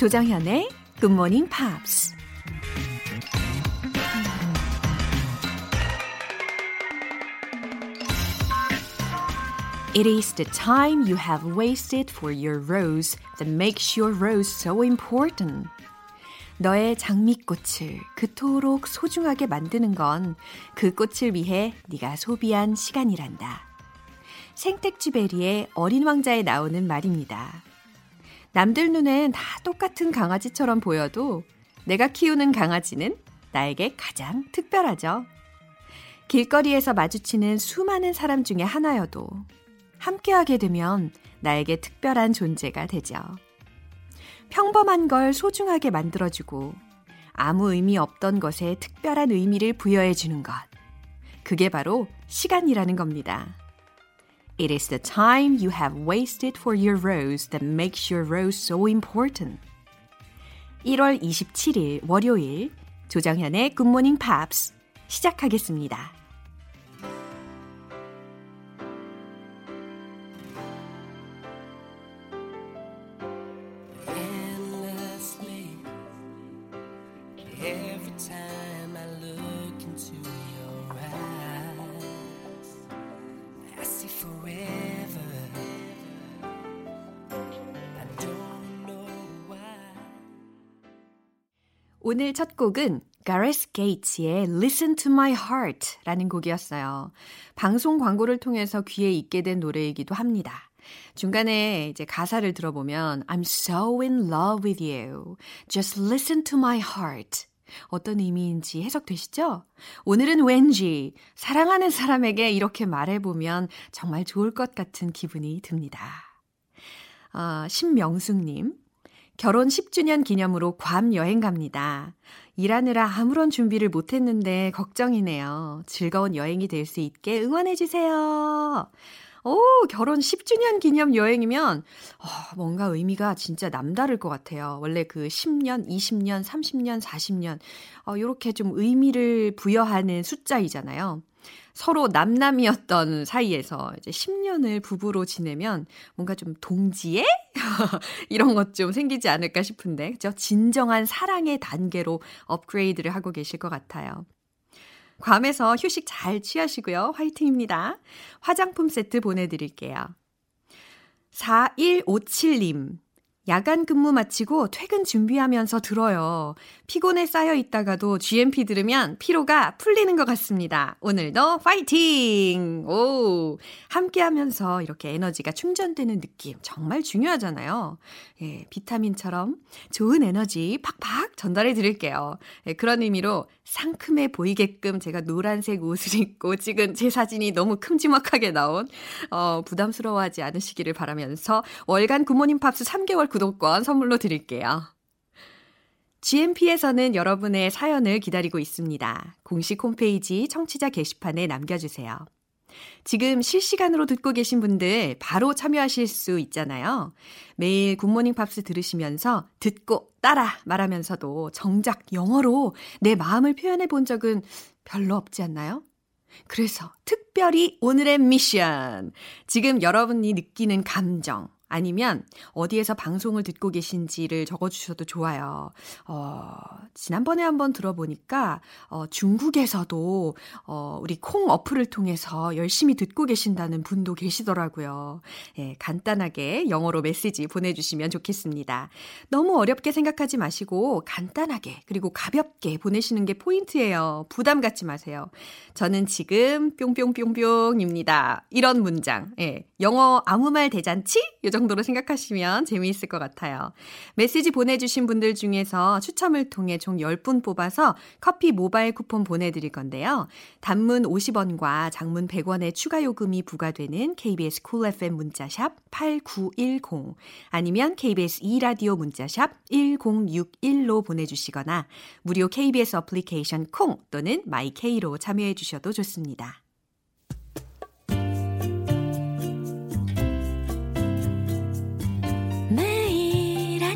조정현의 Good Morning Pops. It is the time you have wasted for your rose that makes your rose so important. 너의 장미꽃을 그토록 소중하게 만드는 건 그 꽃을 위해 네가 소비한 시간이란다. 생텍쥐베리의 어린 왕자에 나오는 말입니다. 남들 눈엔 다 똑같은 강아지처럼 보여도 내가 키우는 강아지는 나에게 가장 특별하죠. 길거리에서 마주치는 수많은 사람 중에 하나여도 함께하게 되면 나에게 특별한 존재가 되죠. 평범한 걸 소중하게 만들어주고 아무 의미 없던 것에 특별한 의미를 부여해주는 것. 그게 바로 시간이라는 겁니다. It is the time you have wasted for your rose that makes your rose so important. 1월 27일 월요일 조정현의 Good Morning Pops 시작하겠습니다. 오늘 첫 곡은 가레스 게이츠의 Listen to My Heart 라는 곡이었어요. 방송 광고를 통해서 귀에 익게 된 노래이기도 합니다. 중간에 이제 가사를 들어보면 I'm so in love with you. Just listen to my heart. 어떤 의미인지 해석되시죠? 오늘은 왠지 사랑하는 사람에게 이렇게 말해보면 정말 좋을 것 같은 기분이 듭니다. 아, 신명숙님. 결혼 10주년 기념으로 괌 여행 갑니다. 일하느라 아무런 준비를 못했는데 걱정이네요. 즐거운 여행이 될 수 있게 응원해주세요. 오, 결혼 10주년 기념 여행이면, 어, 뭔가 의미가 진짜 남다를 것 같아요. 원래 그 10년, 20년, 30년, 40년, 어, 요렇게 좀 의미를 부여하는 숫자이잖아요. 서로 남남이었던 사이에서 이제 10년을 부부로 지내면 뭔가 좀 동지애? 이런 것 좀 생기지 않을까 싶은데, 그죠? 진정한 사랑의 단계로 업그레이드를 하고 계실 것 같아요. 괌에서 휴식 잘 취하시고요. 화이팅입니다. 화장품 세트 보내드릴게요. 4157님. 야간 근무 마치고 퇴근 준비하면서 들어요. 피곤에 쌓여 있다가도 GMP 들으면 피로가 풀리는 것 같습니다. 오늘도 파이팅! 오! 함께 하면서 이렇게 에너지가 충전되는 느낌 정말 중요하잖아요. 예, 비타민처럼 좋은 에너지 팍팍 전달해 드릴게요. 예, 그런 의미로 상큼해 보이게끔 제가 노란색 옷을 입고 찍은 제 사진이 너무 큼지막하게 나온, 어, 부담스러워하지 않으시기를 바라면서 월간 굿모닝 팝스 3개월 구독권 선물로 드릴게요. GMP에서는 여러분의 사연을 기다리고 있습니다. 공식 홈페이지 청취자 게시판에 남겨주세요. 지금 실시간으로 듣고 계신 분들 바로 참여하실 수 있잖아요. 매일 굿모닝 팝스 들으시면서 듣고 따라 말하면서도 정작 영어로 내 마음을 표현해 본 적은 별로 없지 않나요? 그래서 특별히 오늘의 미션. 지금 여러분이 느끼는 감정, 아니면 어디에서 방송을 듣고 계신지를 적어주셔도 좋아요. 어, 지난번에 한번 들어보니까, 어, 중국에서도, 어, 우리 콩 어플을 통해서 열심히 듣고 계신다는 분도 계시더라고요. 예, 간단하게 영어로 메시지 보내주시면 좋겠습니다. 너무 어렵게 생각하지 마시고, 간단하게, 그리고 가볍게 보내시는 게 포인트예요. 부담 갖지 마세요. 저는 지금 뿅뿅뿅뿅입니다. 이런 문장, 예, 영어 아무 말 대잔치? 요정 도로 생각하시면 재미있을 것 같아요. 메시지 보내주신 분들 중에서 추첨을 통해 총 10분 뽑아서 커피 모바일 쿠폰 보내드릴 건데요. 단문 50원과 장문 100원의 추가 요금이 부과되는 KBS Cool FM 문자샵 8910 아니면 KBS 2라디오 문자샵 1061로 보내주시거나 무료 KBS 어플리케이션 콩 또는 마이케이로 참여해 주셔도 좋습니다.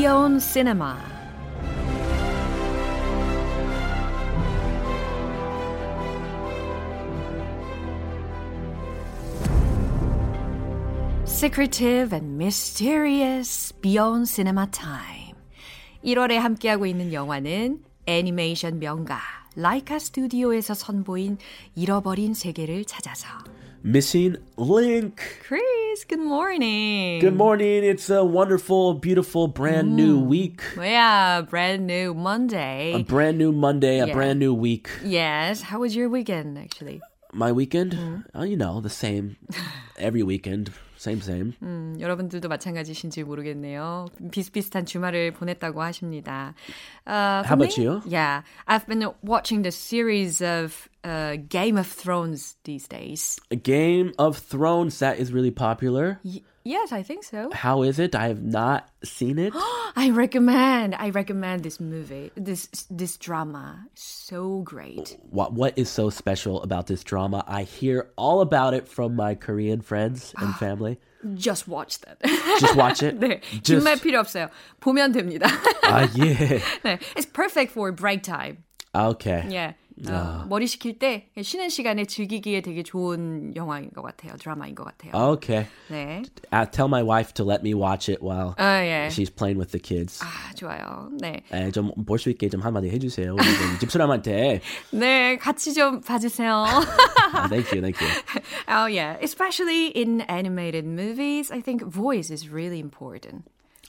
Beyond Cinema. Secretive and mysterious Beyond Cinema Time. 1월에 함께하고 있는 영화는 애니메이션 명가 라이카 스튜디오에서 선보인 잃어버린 세계를 찾아서 Missing Link. Chris, good morning. Good morning. It's a wonderful, beautiful, brand new mm. week. Yeah, brand new Monday. A brand new Monday, a brand new week. yes, how was your weekend actually? My weekend, mm. oh, you know, the same. Every weekend, same, same. 음, 여러분들도 마찬가지신지 모르겠네요. 비슷비슷한 주말을 보냈다고 하십니다. Uh, How for about me? you? Yeah, I've been watching the series of uh, Game of Thrones these days. A Game of Thrones that is really popular. Y- yes, I think so. How is it? I have not seen it. I recommend. I recommend this movie. This this drama. So great. what what is so special about this drama? I hear all about it from my Korean friends and family. Just watch that. Just watch it. 네, Just 준말 필요 없어요. 보면 됩니다. ah yeah. 네, it's perfect for break time. Okay. 예. 어, 머리 식힐 때 쉬는 시간에 즐기기에 되게 좋은 영화인 것 같아요. 드라마인 것 같아요. Okay. 네. Uh, tell my wife to let me watch it while 아, 예. she's playing with the kids. 아, 좋아요. 네. 에, 좀볼 수 있게 좀 한마디 해주세요. 집사람한테. 네, 같이 좀 봐주세요. 아, thank you, thank you. oh, yeah. Especially in animated movies, I think voice is really important.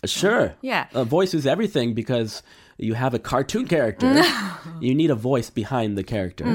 Sure. Yeah. Uh, voice is everything because you have a cartoon character. you need a voice behind the character.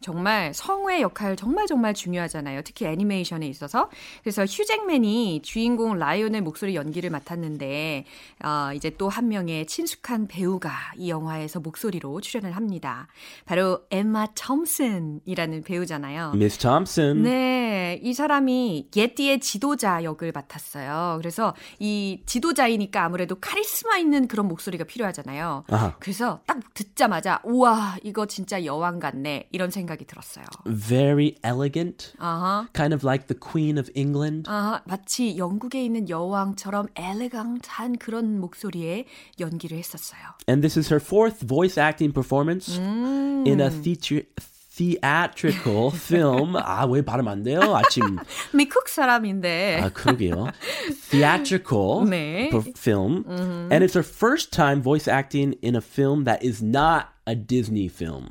정말 성우의 역할 정말 정말 중요하잖아요. 특히 애니메이션에 있어서. 그래서 휴잭맨이 주인공 라이온의 목소리 연기를 맡았는데 어, 이제 또 한 명의 친숙한 배우가 이 영화에서 목소리로 출연을 합니다. 바로 엠마 톰슨이라는 배우잖아요. Miss Thompson. 네, 이 사람이 예띠의 지도자 역을 맡았어요. 그래서 이 지도자이니까 아무래도 카리스마 있는 그런 목소리가 필요하잖아요. 아하. 그래서 딱 듣자마자 우와 이거 진짜 여왕 같네 이런 생각이 들었어요. Very elegant. 아하, Kind of like the Queen of England. 아하, 마치 영국에 있는 여왕처럼 엘레강트한 그런 목소리에 연기를 했었어요. And this is her fourth voice acting performance in a theatre, theatrical film. 아, 왜 발음 안 돼요? 아침. 미국 사람인데. 아, 그러게요. Theatrical 네. per- film. And it's her first time voice acting in a film that is not a Disney film.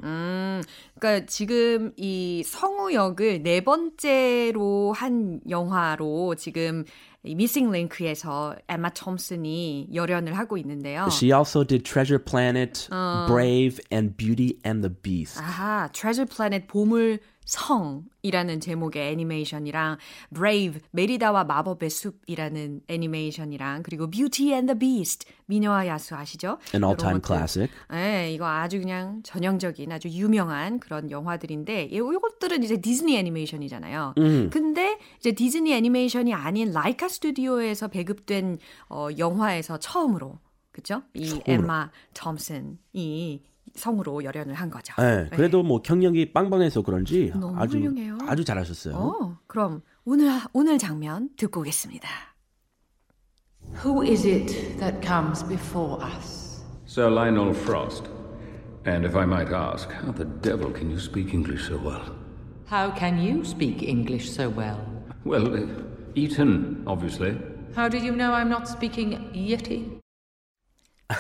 그러니까 지금 이 성우 역을 네 번째로 한 영화로 지금 이 미싱 링크에서 에마 톰슨이 열연을 하고 있는데요. She also did Treasure Planet, Brave, and Beauty and the Beast. 아하, Treasure Planet 보물 성이라는 제목의 애니메이션이랑 Brave 메리다와 마법의 숲이라는 애니메이션이랑 그리고 Beauty and the Beast 미녀와 야수 아시죠? An all-time classic. 네, 이거 아주 그냥 전형적인 아주 유명한 그런 영화들인데 이- 이것들은 이제 디즈니 애니메이션이잖아요. 근데 이제 디즈니 애니메이션이 아닌 라이카 스튜디오에서 배급된 어, 영화에서 처음으로 그죠? 이 엠마 톰슨이 성우로 열연을 한 거죠. 네, 그래도 뭐 경력이 빵빵해서 그런지 너무 아주 훌륭해요. 아주 잘하셨어요. 어, 그럼 오늘 오늘 장면 듣고 오겠습니다. Who is it that comes before us? Sir Lionel Frost. And if I might ask, how the devil can you speak English so well? How can you speak English so well? Well, uh, Eton, obviously. How do you know I'm not speaking Yeti?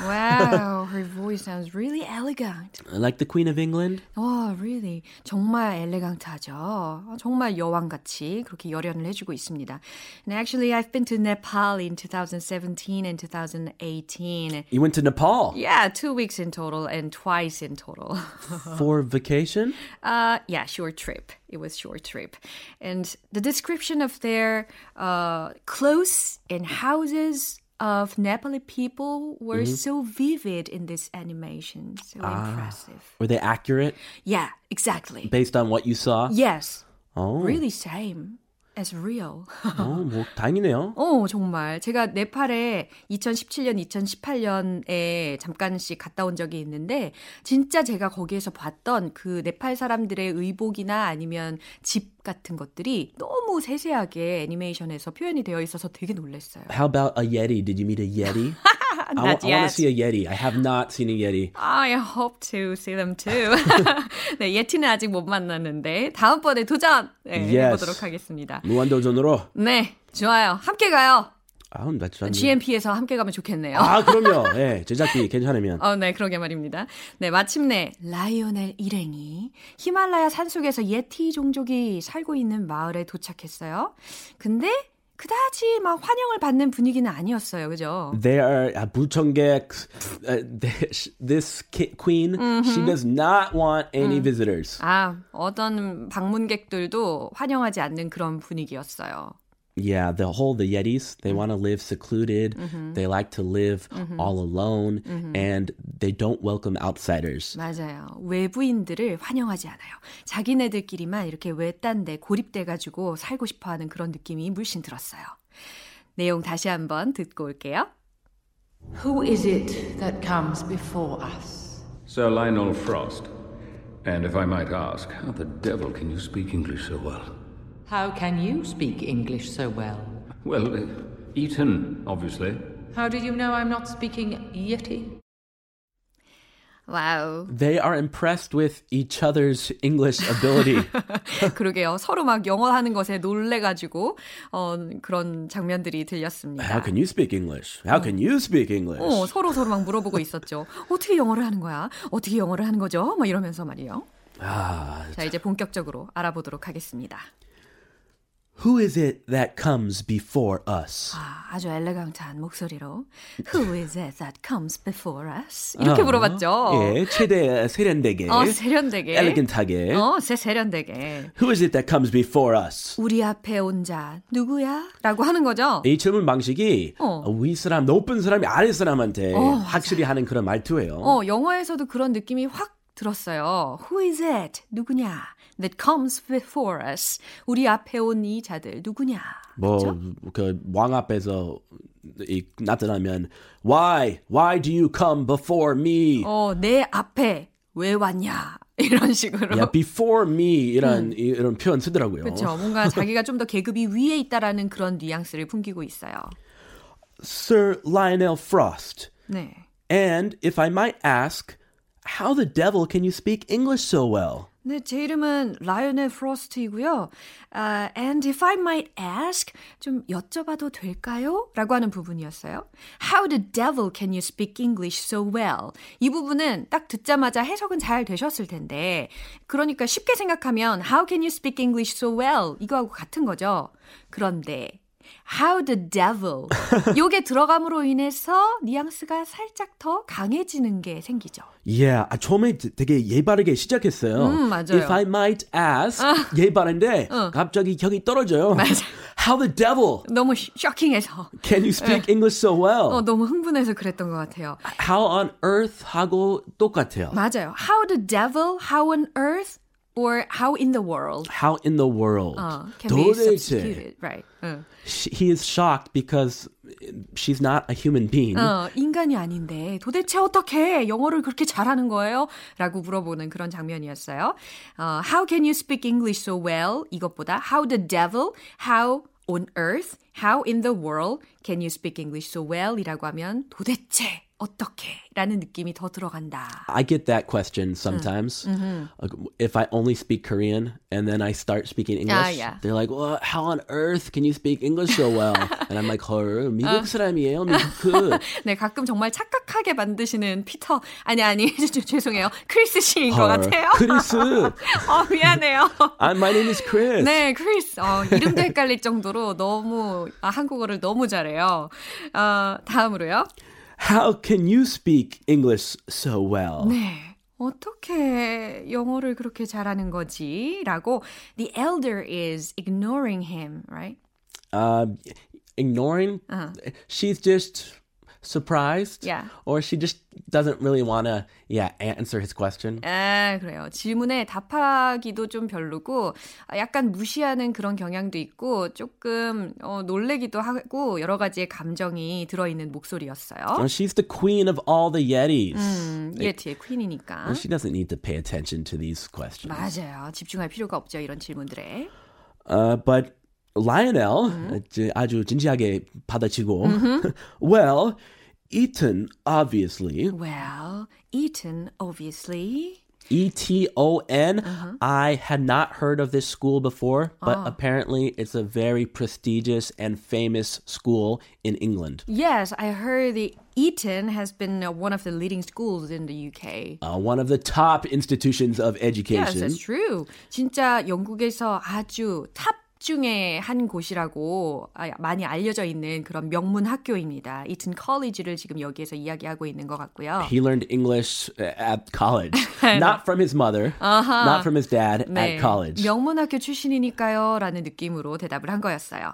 Wow, her voice sounds really elegant. Like the Queen of England. 와, really. 정말 엘레강트하죠. 어, 정말 여왕같이 그렇게 열연을 해주고 있습니다. And actually, I've been to Nepal in 2017 and 2018. You went to Nepal Yeah, two weeks in total and twice in total. for vacation. Uh, yeah, short trip. It was short trip. And the description of their uh, clothes and houses of Nepali people were mm-hmm. so vivid in this animation. So ah. impressive. Were they accurate Yeah, exactly. based on what you saw? Yes. Oh. Really same. As real. 어, 뭐 다행이네요. 어, 정말. 제가 네팔에 2017년, 2018년에 잠깐씩 갔다 온 적이 있는데, 진짜 제가 거기에서 봤던 그 네팔 사람들의 의복이나 아니면 집 같은 것들이 너무 세세하게 애니메이션에서 표현이 되어 있어서 되게 놀랐어요. How about a Yeti? Did you meet a Yeti? I, Not I want to see a Yeti. I have not seen a Yeti. I hope to see them too. 네, 예티는 아직 못 만났는데 다음번에 도전 네, Yes. 해보도록 하겠습니다. 무한도전으로. 네, 좋아요. 함께 가요. 아, 나 전. GMP에서 함께 가면 좋겠네요. 아, 그럼요. 예, 제작비 괜찮으면. 어, 네, 그러게 말입니다. 네, 마침내 라이오넬 일행이 히말라야 산속에서 예티 종족이 살고 있는 마을에 도착했어요. 근데 그다지 막 환영을 받는 분위기는 아니었어요. 그죠? They are 아, 부청객. Uh, this ki- queen, she does not want any visitors. 아, 어떤 방문객들도 환영하지 않는 그런 분위기였어요. Yeah, the whole the Yetis, they want to live secluded. They like to live all alone, and they don't welcome outsiders. 맞아요. 외부인들을 환영하지 않아요. 자기네들끼리만 이렇게 외딴데 고립돼가지고 살고 싶어하는 그런 느낌이 물씬 들었어요. 내용 다시 한번 듣고 올게요. Who is it that comes before us? Sir Lionel Frost. And if I might ask, how the devil can you speak English so well? How can you speak English so well? Well, uh, Eton, obviously. How do you know I'm not speaking Yeti? 와우. They are impressed with each other's English ability. 그러게요. 서로 막 영어 하는 것에 놀래가지고 어, 그런 장면들이 들렸습니다. How can you speak English? How can you speak English? 어, 서로 서로 막 물어보고 있었죠. 어떻게 영어를 하는 거야? 어떻게 영어를 하는 거죠? 막 이러면서 말이요. Ah, 자, 이제 본격적으로 알아보도록 하겠습니다. Who is it that comes before us? 아, 아주 엘레강트한 목소리로 Who is it that comes before us? 이렇게 물어봤죠. 예, 최대 세련되게, 어, 세련되게. 엘레겐트하게. 어, 세 세련되게. Who is it that comes before us? 우리 앞에 온 자 누구야? 라고 하는 거죠. 이 질문 방식이 어. 위 사람, 높은 사람이 아래 사람한테 어, 확실히 하는 그런 말투예요. 어, 영어에서도 그런 느낌이 확 들었어요. Who is it? 누구냐? That comes before us. 우리 앞에 온 이 자들 누구냐? 그렇죠? 뭐그왕 앞에서 이, 나타나면 Why? Why do you come before me? 어, 내 앞에 왜 왔냐? 이런 식으로. Yeah, before me 이런 이- 이런 표현 쓰더라고요. 그렇죠. 뭔가 자기가 좀 더 계급이 위에 있다라는 그런 뉘앙스를 풍기고 있어요. Sir Lionel Frost. 네. And if I might ask, how the devil can you speak English so well? 네, 제 이름은 라이언의 프로스트이고요. 아, and if I might ask, 좀 여쭤봐도 될까요? 라고 하는 부분이었어요. How the devil can you speak English so well? 이 부분은 딱 듣자마자 해석은 잘 되셨을 텐데, 그러니까 쉽게 생각하면 How can you speak English so well? 이거하고 같은 거죠. 그런데 How the devil. 요게 들어감으로 인해서 뉘앙스가 살짝 더 강해지는 게 생기죠. Yeah, 아, 처음에 되게 예바르게 시작했어요. 음, 맞아요. If I might ask, 예바른데 갑자기 격이 떨어져요. How the devil 너무 시- 쇼킹해서. can you speak English so well? 어, 너무 흥분해서 그랬던 것 같아요. How on earth 하고 똑같아요. 맞아요. How the devil, how on earth, or how in the world How in the world? 어, can be substituted. Right. 응. she- he is shocked because she's not a human being. 어, 인간이 아닌데 도대체 어떻게 영어를 그렇게 잘하는 거예요? 라고 물어보는 그런 장면이었어요. 어, how can you speak English so well? 이것보다 how the devil, how on earth, how in the world can you speak English so well? 이라고 하면 도대체 어떻게? 라는 느낌이 더 들어간다. I get that question sometimes. Like, if I only speak Korean and then I start speaking English, Ah, yeah. they're like, well, how on earth can you speak English so well? and I'm like, 헐, 미국 사람이에요, 미국. 그." 네, 가끔 정말 착각하게 만드시는 피터, 아니, 아니, 죄송해요. 크리스 씨인 것 헐, 같아요. 크리스. 어, 미안해요. I'm, my name is Chris. 네, 크리스. 어, 이름도 헷갈릴 정도로 너무, 아, 한국어를 너무 잘해요. 어, 다음으로요. How can you speak English so well? 네. 어떻게 영어를 그렇게 잘하는 거지? 라고 the elder is ignoring him, right? Uh, ignoring. She's just surprised. Yeah. Or she just doesn't really want to, yeah, answer his question. 아, 그래요. 질문에 답하기도 좀 별로고, 아, 약간 무시하는 그런 경향도 있고, 조금, 어, 놀래기도 하고, 여러 가지의 감정이 들어 있는 목소리였어요. Well, she's the queen of all the Yetis. 음, 예티의 퀸이니까. Well, she doesn't need to pay attention to these questions. 맞아요. 집중할 필요가 없죠. 이런 질문들에. Uh, but Lionel uh, 아주 진지하게 받아치고 well, Eton obviously Well, Eton, obviously. E T O N. I had not heard of this school before, but apparently it's a very prestigious and famous school in England. Yes, I heard the Eton has been uh, one of the leading schools in the UK. Uh, one of the top institutions of Yes, education. that's true. 진짜 영국에서 아주 탑 중에 한 곳이라고 아, 많이 알려져 있는 그런 명문 학교입니다. 이튼 컬리지를 지금 여기에서 이야기하고 있는 것 같고요. He learned English at college, not from his mother, not from his dad 네, at college. 명문 학교 출신이니까요 라는 느낌으로 대답을 한 거였어요.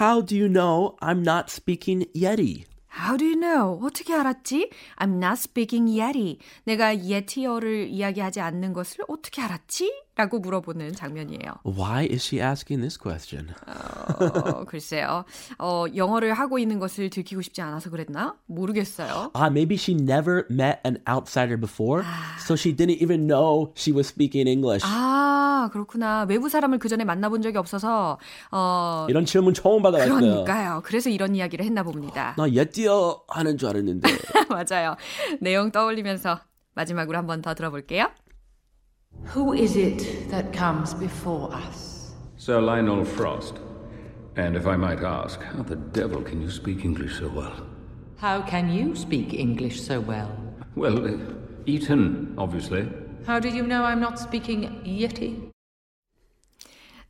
How do you know I'm not speaking Yeti? How do you know? 어떻게 알았지? I'm not speaking Yeti. 내가 예티어를 이야기하지 않는 것을 어떻게 알았지? 라고 물어보는 장면이에요. Why is she asking this question? 어, 글쎄요. 어, 영어를 하고 있는 것을 들키고 싶지 않아서 그랬나? 모르겠어요. Ah, maybe she never met an outsider before, so she didn't even know she was speaking English. 아, 그렇구나. 외부 사람을 그 전에 만나본 적이 없어서, 어, 이런 질문 처음 받아봤어요. 그러니까요. 그래서 이런 이야기를 했나 봅니다. 나 예띠어 하는 줄 알았는데. 맞아요. 내용 떠올리면서 마지막으로 한 번 더 들어볼게요. Who is it that comes before us? Sir Lionel Frost. And if I might ask, how the devil can you speak English so well? How can you speak English so well? Well, uh, Eton, obviously. How do you know I'm not speaking Yeti?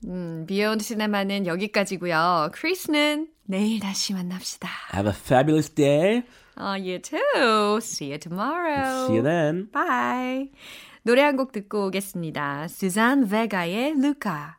음, 비욘드 시네마는 여기까지고요. 크리스는 내일 다시 만납시다. Have a fabulous day. Oh, you too. See you tomorrow. See you then. Bye. 노래 한 곡 듣고 오겠습니다. 수잔 베가의 루카.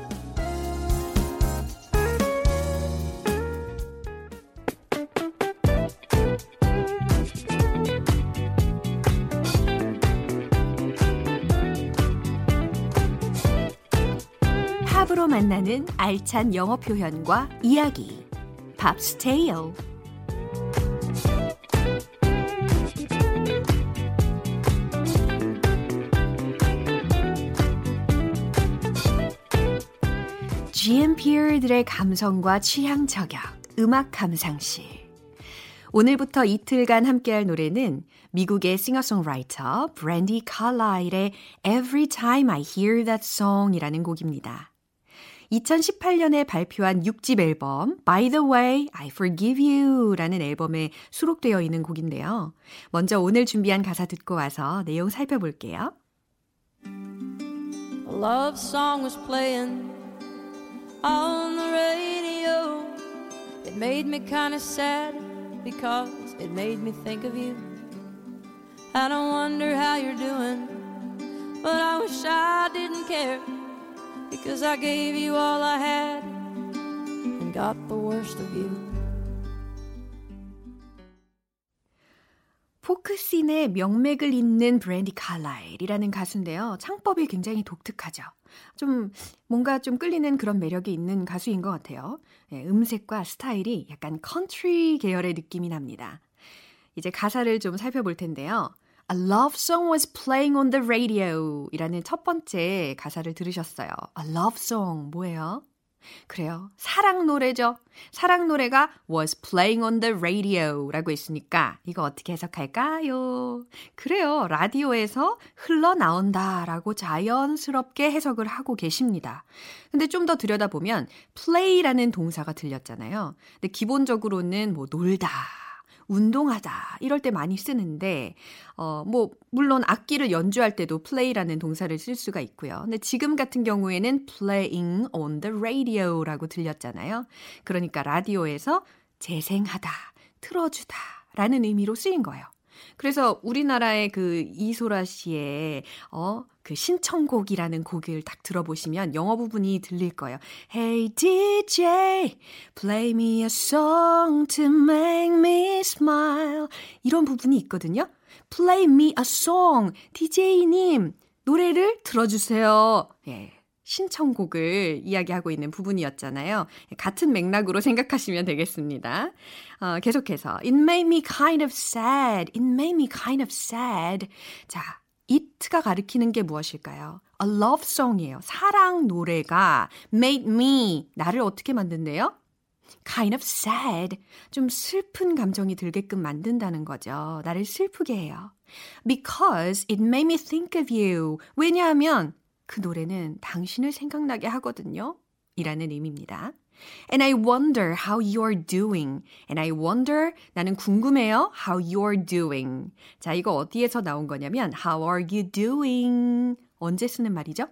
만나는 알찬 영어 표현과 이야기. 팝스테일. GMPR들의 감성과 취향 저격, 음악 감상실. 오늘부터 이틀간 함께할 노래는 미국의 싱어송라이터 브랜디 칼라일의 Every Time I Hear That Song이라는 곡입니다. 2018년에 발표한 6집 앨범 By the Way, I Forgive You라는 앨범에 수록되어 있는 곡인데요. 먼저 오늘 준비한 가사 듣고 와서 내용 살펴볼게요. A love song was playing on the radio. It made me kind of sad because it made me think of you. I don't wonder how you're doing, but I wish I didn't care because I gave you all I had and got the worst of you. 포크 scene의 명맥을 잇는 브랜디 칼라일이라는 가수인데요. 창법이 굉장히 독특하죠. 좀 뭔가 좀 끌리는 그런 매력이 있는 가수인 것 같아요. 예, 음색과 스타일이 약간 컨트리 계열의 느낌이 납니다. 이제 가사를 좀 살펴볼 텐데요. A love song was playing on the radio 이라는 첫 번째 가사를 들으셨어요. A love song 뭐예요? 그래요. 사랑 노래죠. 사랑 노래가 was playing on the radio 라고 했으니까 이거 어떻게 해석할까요? 그래요. 라디오에서 흘러나온다 라고 자연스럽게 해석을 하고 계십니다. 근데 좀 더 들여다보면 play라는 동사가 들렸잖아요. 근데 기본적으로는 뭐 놀다, 운동하다 이럴 때 많이 쓰는데 어 뭐 물론 악기를 연주할 때도 play라는 동사를 쓸 수가 있고요. 근데 지금 같은 경우에는 playing on the radio라고 들렸잖아요. 그러니까 라디오에서 재생하다, 틀어주다 라는 의미로 쓰인 거예요. 그래서 우리나라의 그 이소라 씨의 어, 그 신청곡이라는 곡을 딱 들어보시면 영어 부분이 들릴 거예요. Hey DJ, play me a song to make me smile. 이런 부분이 있거든요. Play me a song. DJ님, 노래를 들어주세요. 예. 신청곡을 이야기하고 있는 부분이었잖아요. 같은 맥락으로 생각하시면 되겠습니다. 어, 계속해서 It made me kind of sad. It made me kind of sad. 자, it가 가리키는 게 무엇일까요? A love song이에요. 사랑 노래가 made me 나를 어떻게 만든대요? kind of sad. 좀 슬픈 감정이 들게끔 만든다는 거죠. 나를 슬프게 해요. Because it made me think of you. 왜냐하면 그 노래는 당신을 생각나게 하거든요. 이라는 의미입니다. And I wonder how you're doing. And I wonder, 나는 궁금해요. How you're doing. 자, 이거 어디에서 나온 거냐면, How are you doing? 언제 쓰는 말이죠?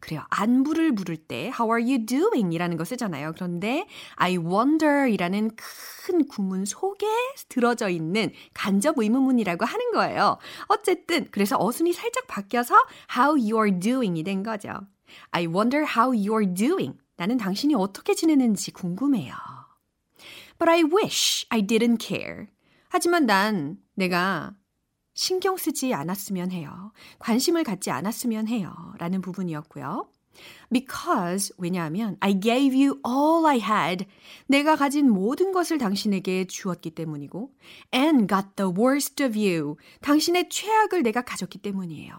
그래요. 안부를 물을 때 How are you doing? 이라는 거 쓰잖아요. 그런데 I wonder 이라는 큰 구문 속에 들어져 있는 간접 의문문이라고 하는 거예요. 어쨌든 그래서 어순이 살짝 바뀌어서 How you are doing이 된 거죠. I wonder how you are doing. 나는 당신이 어떻게 지내는지 궁금해요. But I wish I didn't care. 하지만 난 내가 신경 쓰지 않았으면 해요. 관심을 갖지 않았으면 해요. 라는 부분이었고요. Because, 왜냐하면 I gave you all I had. 내가 가진 모든 것을 당신에게 주었기 때문이고 and got the worst of you. 당신의 최악을 내가 가졌기 때문이에요.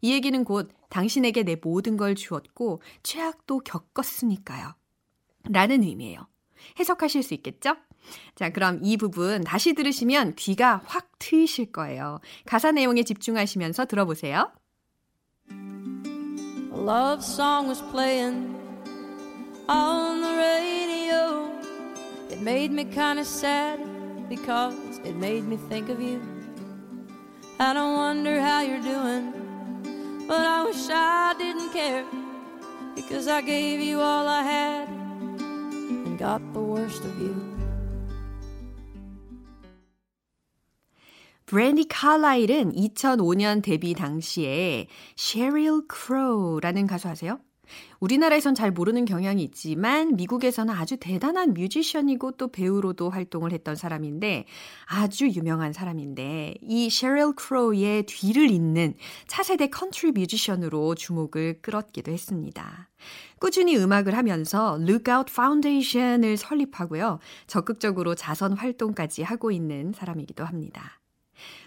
이 얘기는 곧 당신에게 내 모든 걸 주었고 최악도 겪었으니까요. 라는 의미예요. 해석하실 수 있겠죠? 자, 그럼 이 부분 다시 들으시면 귀가 확 트이실 거예요. 가사 내용에 집중하시면서 들어보세요. A love song was playing on the radio. It made me kind of sad because it made me think of you. I don't wonder how you're doing, but I wish I didn't care because I gave you all I had and got the worst of you. 브랜디 칼라일은 2005년 데뷔 당시에 Sheryl Crow라는 가수 아세요? 우리나라에선 잘 모르는 경향이 있지만 미국에서는 아주 대단한 뮤지션이고 또 배우로도 활동을 했던 사람인데 아주 유명한 사람인데 이 Sheryl Crow의 뒤를 잇는 차세대 컨트리 뮤지션으로 주목을 끌었기도 했습니다. 꾸준히 음악을 하면서 Lookout Foundation을 설립하고요. 적극적으로 자선 활동까지 하고 있는 사람이기도 합니다.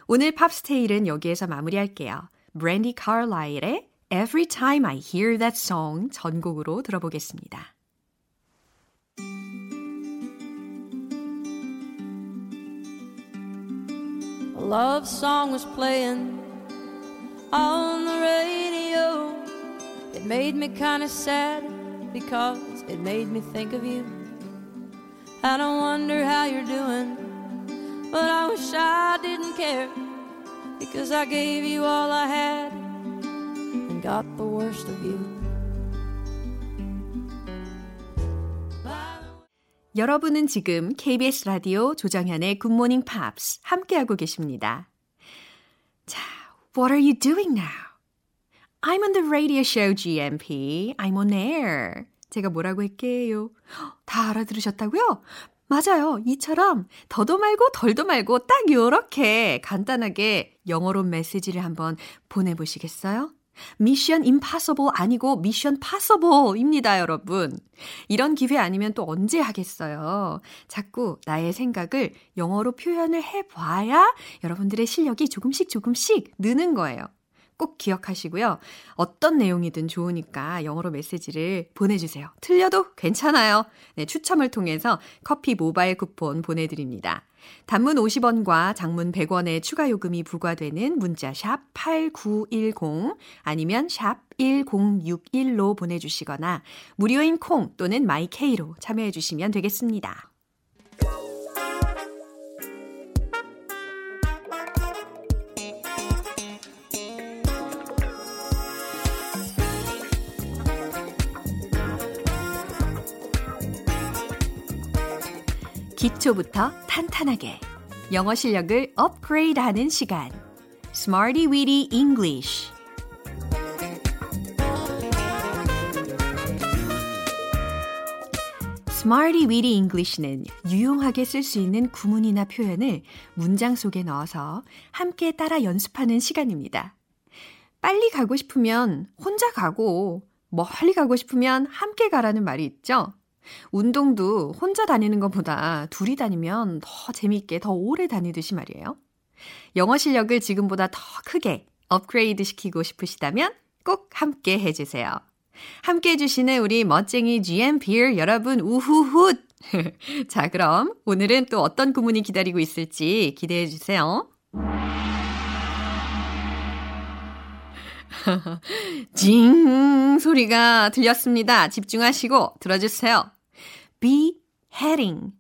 오늘 팝스테일은 여기에서 마무리할게요. 브랜디 카라일의 Every Time I Hear That Song 전곡으로 들어보겠습니다. But I wish I didn't care because I gave you all I had and got the worst of you. 여러분은 지금 KBS 라디오 조정현의 굿모닝 팝스 함께하고 계십니다. 자, what are you doing now? I'm on the radio show GMP. I'm on air. 제가 뭐라고 할게요? 다 알아들으셨다고요? 맞아요. 이처럼 더도 말고 덜도 말고 딱 요렇게 간단하게 영어로 메시지를 한번 보내보시겠어요? 미션 임파서블 아니고 미션 파서블입니다, 여러분. 이런 기회 아니면 또 언제 하겠어요? 자꾸 나의 생각을 영어로 표현을 해봐야 여러분들의 실력이 조금씩 조금씩 느는 거예요. 꼭 기억하시고요. 어떤 내용이든 좋으니까 영어로 메시지를 보내주세요. 틀려도 괜찮아요. 네, 추첨을 통해서 커피 모바일 쿠폰 보내드립니다. 단문 50원과 장문 100원의 추가 요금이 부과되는 문자 샵 8910 아니면 샵 1061로 보내주시거나 무료인 콩 또는 마이케이로 참여해 주시면 되겠습니다. 기초부터 탄탄하게 영어 실력을 업그레이드 하는 시간 Smarty Weedy English Smarty Weedy English는 유용하게 쓸 수 있는 구문이나 표현을 문장 속에 넣어서 함께 따라 연습하는 시간입니다. 빨리 가고 싶으면 혼자 가고 멀리 가고 싶으면 함께 가라는 말이 있죠? 운동도 혼자 다니는 것보다 둘이 다니면 더 재밌게 더 오래 다니듯이 말이에요. 영어 실력을 지금보다 더 크게 업그레이드 시키고 싶으시다면 꼭 함께 해주세요. 함께 해주시는 우리 멋쟁이 GMPR 여러분 우후훗! 자, 그럼 오늘은 또 어떤 구문이 기다리고 있을지 기대해 주세요. 징 소리가 들렸습니다. 집중하시고 들어주세요. Be heading,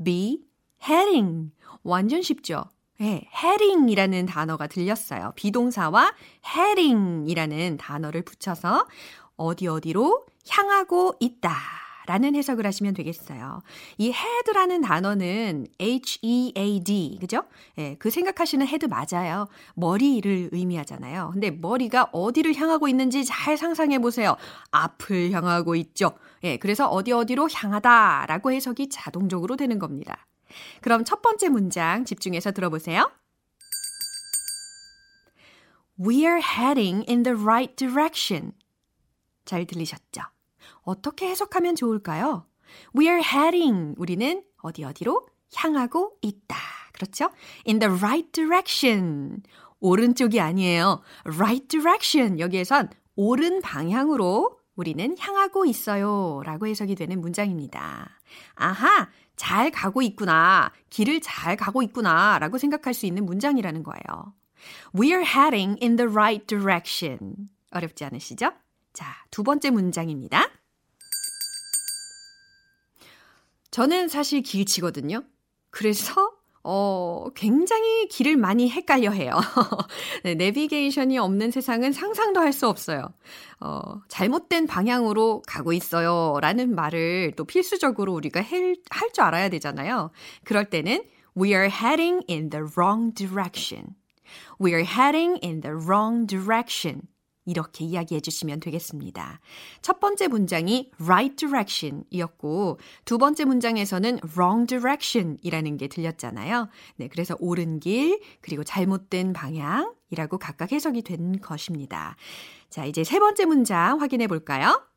be heading. 완전 쉽죠? 네, heading이라는 단어가 들렸어요. 비동사와 heading이라는 단어를 붙여서 어디 어디로 향하고 있다. 라는 해석을 하시면 되겠어요. 이 head라는 단어는 H-E-A-D, 그죠? 예, 그 생각하시는 head 맞아요. 머리를 의미하잖아요. 근데 머리가 어디를 향하고 있는지 잘 상상해 보세요. 앞을 향하고 있죠. 예, 그래서 어디 어디로 향하다 라고 해석이 자동적으로 되는 겁니다. 그럼 첫 번째 문장 집중해서 들어보세요. We are heading in the right direction. 잘 들리셨죠? 어떻게 해석하면 좋을까요? We are heading. 우리는 어디 어디로 향하고 있다. 그렇죠? In the right direction. 오른쪽이 아니에요. right direction. 여기에선 옳은 방향으로 우리는 향하고 있어요. 라고 해석이 되는 문장입니다. 아하, 잘 가고 있구나. 길을 잘 가고 있구나. 라고 생각할 수 있는 문장이라는 거예요. We are heading in the right direction. 어렵지 않으시죠? 자, 두 번째 문장입니다. 저는 사실 길치거든요. 그래서 어, 굉장히 길을 많이 헷갈려 해요. 네, 내비게이션이 없는 세상은 상상도 할 수 없어요. 어, 잘못된 방향으로 가고 있어요. 라는 말을 또 필수적으로 우리가 할 줄 알아야 되잖아요. 그럴 때는 We are heading in the wrong direction. We are heading in the wrong direction. 이렇게 이야기해 주시면 되겠습니다. 첫 번째 문장이 right direction 이었고, 두 번째 문장에서는 wrong direction 이라는 게 들렸잖아요. 네, 그래서 옳은 길, 그리고 잘못된 방향이라고 각각 해석이 된 것입니다. 자, 이제 세 번째 문장 확인해 볼까요?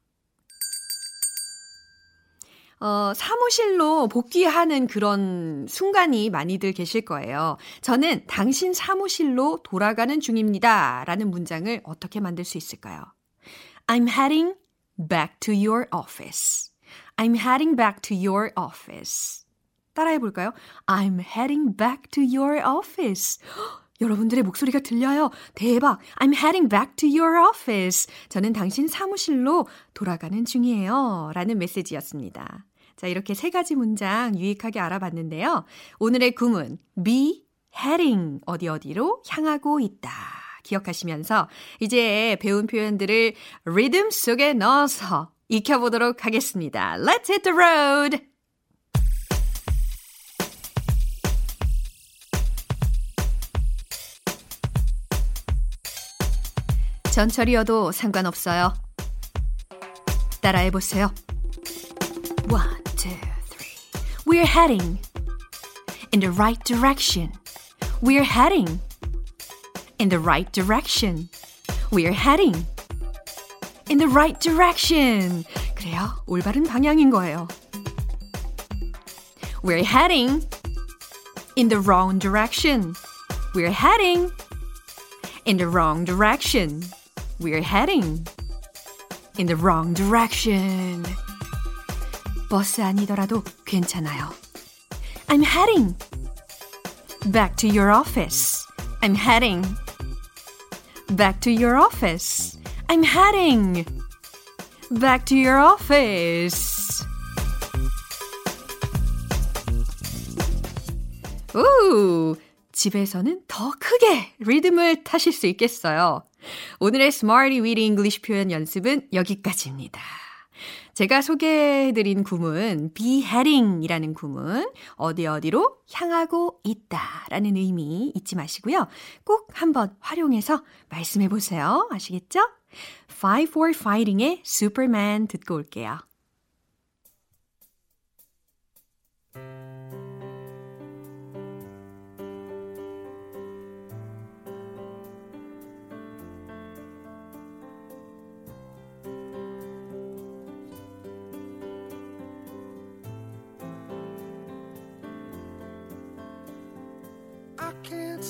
어, 사무실로 복귀하는 그런 순간이 많이들 계실 거예요. 저는 당신 사무실로 돌아가는 중입니다. 라는 문장을 어떻게 만들 수 있을까요? I'm heading back to your office. I'm heading back to your office. 따라해 볼까요? I'm heading back to your office. 여러분들의 목소리가 들려요. 대박. I'm heading back to your office. 저는 당신 사무실로 돌아가는 중이에요. 라는 메시지였습니다. 자, 이렇게 세 가지 문장 유익하게 알아봤는데요. 오늘의 구문, be heading, 어디 어디로 향하고 있다. 기억하시면서 이제 배운 표현들을 리듬 속에 넣어서 익혀보도록 하겠습니다. Let's hit the road! 전철이어도 상관없어요. 따라해보세요. We're heading in the right direction. We're heading in the right direction. We're heading in the right direction. 그래요. 올바른 방향인 거예요. We're heading in the wrong direction. We're heading in the wrong direction. We're heading in the wrong direction. 버스 아니더라도 괜찮아요. I'm heading back to your office. I'm heading back to your office. I'm heading back to your office. 오, 집에서는 더 크게 리듬을 타실 수 있겠어요. 오늘의 Smarty Weedy English 표현 연습은 여기까지입니다. 제가 소개해드린 구문 be heading이라는 구문 어디 어디로 향하고 있다라는 의미 잊지 마시고요. 꼭 한번 활용해서 말씀해 보세요. 아시겠죠? Five for Fighting의 Superman 듣고 올게요.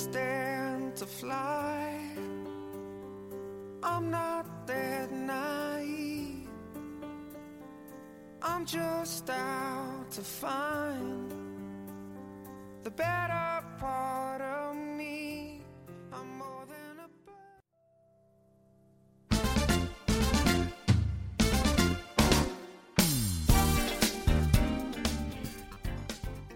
Stand to fly. I'm not that naive. I'm just out to find the better part of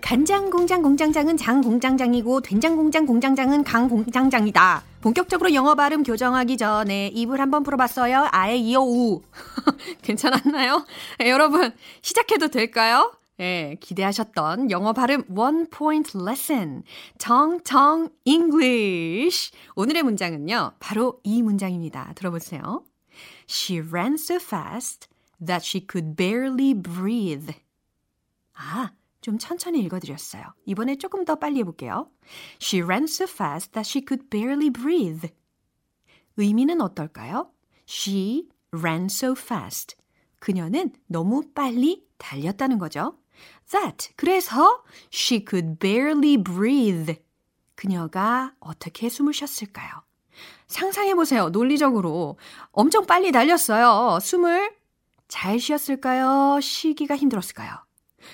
간장 공장 공장장은 장 공장장이고 된장 공장 공장장은 강 공장장이다. 본격적으로 영어 발음 교정하기 전에 입을 한번 풀어봤어요. 아예 이어 우. 괜찮았나요? 네, 여러분 시작해도 될까요? 예, 기대하셨던 영어 발음 원 포인트 레슨 정정 English. 오늘의 문장은요. 바로 이 문장입니다. 들어보세요. She ran so fast that she could barely breathe. 아, 좀 천천히 읽어드렸어요. 이번에 조금 더 빨리 해볼게요. She ran so fast that she could barely breathe. 의미는 어떨까요? She ran so fast. 그녀는 너무 빨리 달렸다는 거죠. That. 그래서 she could barely breathe. 그녀가 어떻게 숨을 쉬었을까요? 상상해보세요. 논리적으로. 엄청 빨리 달렸어요. 숨을 잘 쉬었을까요? 쉬기가 힘들었을까요?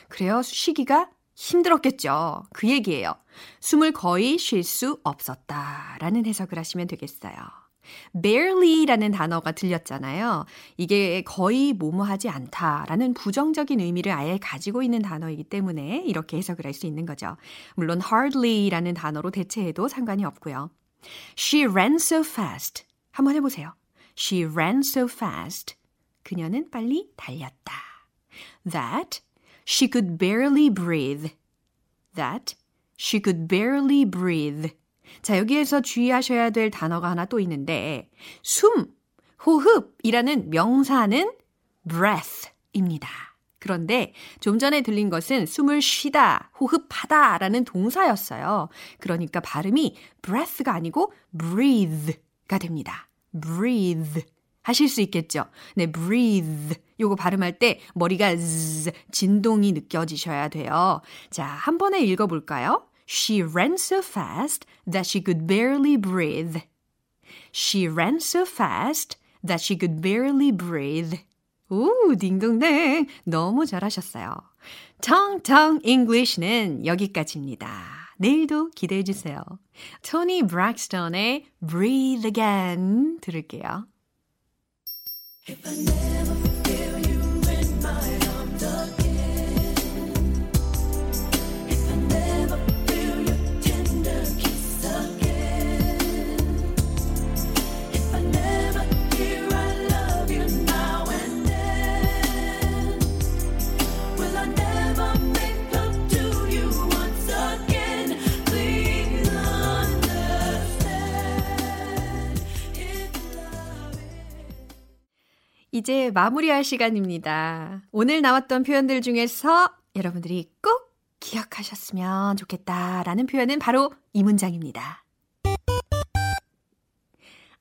그래요. 쉬기가 힘들었겠죠. 그 얘기예요. 숨을 거의 쉴 수 없었다 라는 해석을 하시면 되겠어요. barely라는 단어가 들렸잖아요. 이게 거의 뭐뭐 하지 않다 라는 부정적인 의미를 아예 가지고 있는 단어이기 때문에 이렇게 해석을 할 수 있는 거죠. 물론 hardly라는 단어로 대체해도 상관이 없고요. She ran so fast. 한번 해보세요. She ran so fast. 그녀는 빨리 달렸다. That she could barely breathe. That she could barely breathe. 자, 여기에서 주의하셔야 될 단어가 하나 또 있는데, 숨, 호흡이라는 명사는 breath입니다. 그런데 좀 전에 들린 것은 숨을 쉬다, 호흡하다 라는 동사였어요. 그러니까 발음이 breath가 아니고 breathe가 됩니다. breathe. 하실 수 있겠죠? 네, breathe. 요거 발음할 때 머리가 즈, 진동이 느껴지셔야 돼요. 자, 한 번에 읽어 볼까요? She ran so fast that she could barely breathe. She ran so fast that she could barely breathe. 오, 딩동댕. 너무 잘하셨어요. 텅텅 English는 여기까지입니다. 내일도 기대해 주세요. 토니 브락스턴의 Breathe Again 들을게요. If I never 이제 마무리할 시간입니다. 오늘 나왔던 표현들 중에서 여러분들이 꼭 기억하셨으면 좋겠다라는 표현은 바로 이 문장입니다.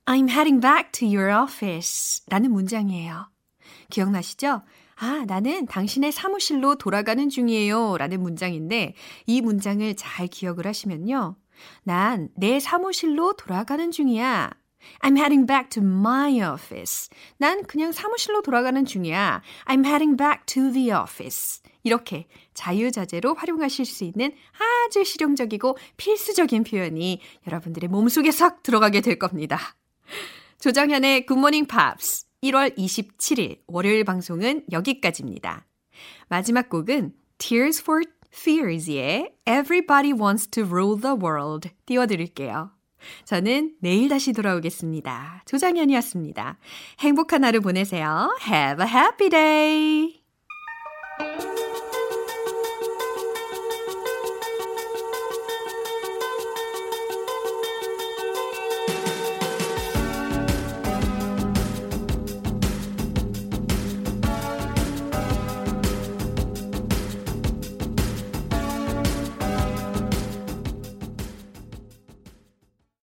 I'm heading back to your office 라는 문장이에요. 기억나시죠? 아, 나는 당신의 사무실로 돌아가는 중이에요 라는 문장인데 이 문장을 잘 기억을 하시면요. 난 내 사무실로 돌아가는 중이야. I'm heading back to my office. 난 그냥 사무실로 돌아가는 중이야. I'm heading back to the office. 이렇게 자유자재로 활용하실 수 있는 아주 실용적이고 필수적인 표현이 여러분들의 몸속에 싹 들어가게 될 겁니다. 조정현의 굿모닝 팝스 1월 27일 월요일 방송은 여기까지입니다. 마지막 곡은 Tears for Fears의 Everybody Wants to Rule the World 띄워드릴게요. 저는 내일 다시 돌아오겠습니다. 조장현이었습니다. 행복한 하루 보내세요. Have a happy day!